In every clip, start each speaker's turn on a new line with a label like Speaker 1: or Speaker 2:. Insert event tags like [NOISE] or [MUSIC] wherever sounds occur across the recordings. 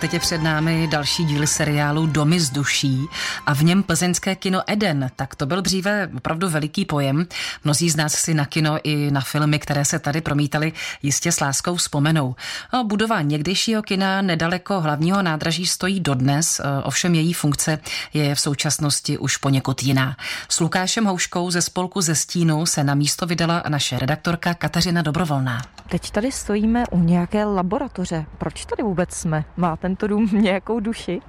Speaker 1: Teď je před námi další díl seriálu Domy z duší a v něm plzeňské kino Eden. Tak to byl dříve opravdu veliký pojem. Mnozí z nás si na kino i na filmy, které se tady promítaly, jistě s láskou vzpomenou. A budova někdejšího kina nedaleko hlavního nádraží stojí dodnes, ovšem její funkce je v současnosti už poněkud jiná. S Lukášem Houškou ze spolku ze Stínu se na místo vydala naše redaktorka Kateřina Dobrovolná.
Speaker 2: Teď tady stojíme u nějaké laboratoře. Proč tady vůbec jsme? Máte tento dům [LAUGHS] nějakou duši?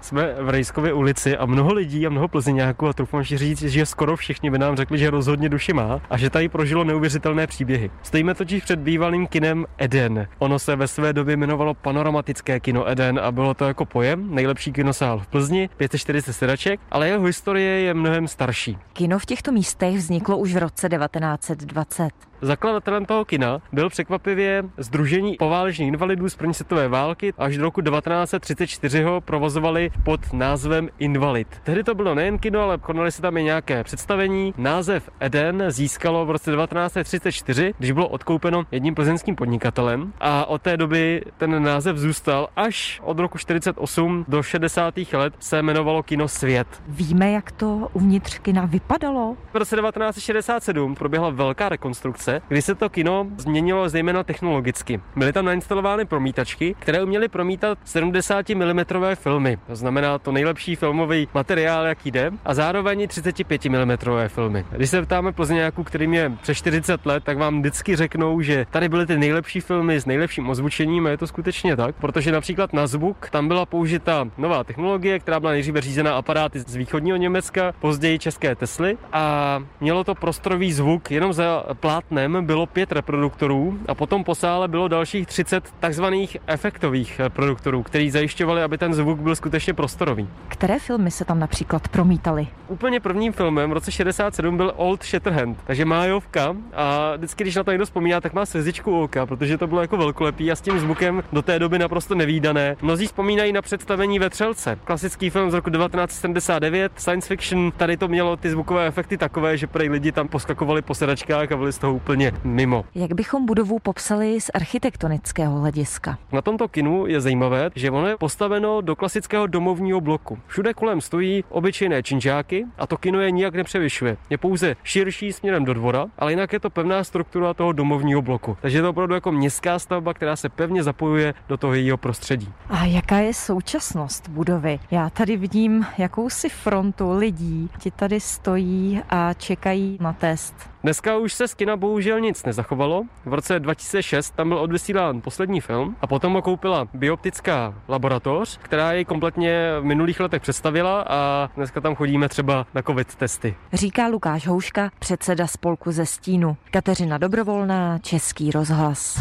Speaker 3: Jsme v Rejskově ulici a mnoho lidí a mnoho plzeňáků a troufám si říct, že skoro všichni by nám řekli, že rozhodně duši má a že tady prožilo neuvěřitelné příběhy. Stojíme totiž před bývalým kinem Eden. Ono se ve své době jmenovalo Panoramatické kino Eden a bylo to jako pojem nejlepší kinosál v Plzni, 540 sedaček, ale jeho historie je mnohem starší.
Speaker 2: Kino v těchto místech vzniklo už v roce 1920.
Speaker 3: Zakladatelem toho kina byl překvapivě Združení poválečných invalidů z první světové války. Až do roku 1934 ho provozovali pod názvem Invalid. Tehdy to bylo nejen kino, ale konaly se tam i nějaké představení. Název Eden získalo v roce 1934, když bylo odkoupeno jedním plzeňským podnikatelem a od té doby ten název zůstal až od roku 48 do 60. let se jmenovalo Kino Svět.
Speaker 2: Víme, jak to uvnitř kina vypadalo?
Speaker 3: V roce 1967 proběhla velká rekonstrukce roce, kdy se to kino změnilo zejména technologicky. Byly tam nainstalovány promítačky, které uměly promítat 70 mm filmy. To znamená to nejlepší filmový materiál, jaký jde, a zároveň 35 mm filmy. Když se ptáme Plzeňáků, kterým je přes 40 let, tak vám vždycky řeknou, že tady byly ty nejlepší filmy s nejlepším ozvučením a je to skutečně tak, protože například na zvuk tam byla použita nová technologie, která byla nejdříve řízená aparáty z východního Německa, později české Tesly a mělo to prostorový zvuk jenom za plátne oknem bylo pět reproduktorů a potom po sále bylo dalších 30 takzvaných efektových reproduktorů, který zajišťovali, aby ten zvuk byl skutečně prostorový.
Speaker 2: Které filmy se tam například promítaly?
Speaker 3: Úplně prvním filmem v roce 67 byl Old Shatterhand, takže májovka a vždycky, když na to někdo vzpomíná, tak má svězičku oka, protože to bylo jako velkolepý a s tím zvukem do té doby naprosto nevýdané. Mnozí vzpomínají na představení Vetřelce, klasický film z roku 1979, science fiction, tady to mělo ty zvukové efekty takové, že prej lidi tam poskakovali po sedačkách a byli z toho úplně mimo.
Speaker 2: Jak bychom budovu popsali z architektonického hlediska?
Speaker 3: Na tomto kinu je zajímavé, že ono je postaveno do klasického domovního bloku. Všude kolem stojí obyčejné činžáky a to kino je nijak nepřevyšuje. Je pouze širší směrem do dvora, ale jinak je to pevná struktura toho domovního bloku. Takže je to opravdu jako městská stavba, která se pevně zapojuje do toho jejího prostředí.
Speaker 2: A jaká je současnost budovy? Já tady vidím jakousi frontu lidí. Ti tady stojí a čekají na test.
Speaker 3: Dneska už se z kina bohužel nic nezachovalo. V roce 2006 tam byl odvysílán poslední film a potom ho koupila bioptická laboratoř, která jej kompletně v minulých letech představila a dneska tam chodíme třeba na covid testy.
Speaker 2: Říká Lukáš Houška, předseda spolku ze Stínu. Kateřina Dobrovolná, Český rozhlas.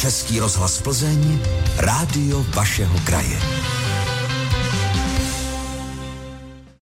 Speaker 4: Český rozhlas Plzeň, rádio vašeho kraje.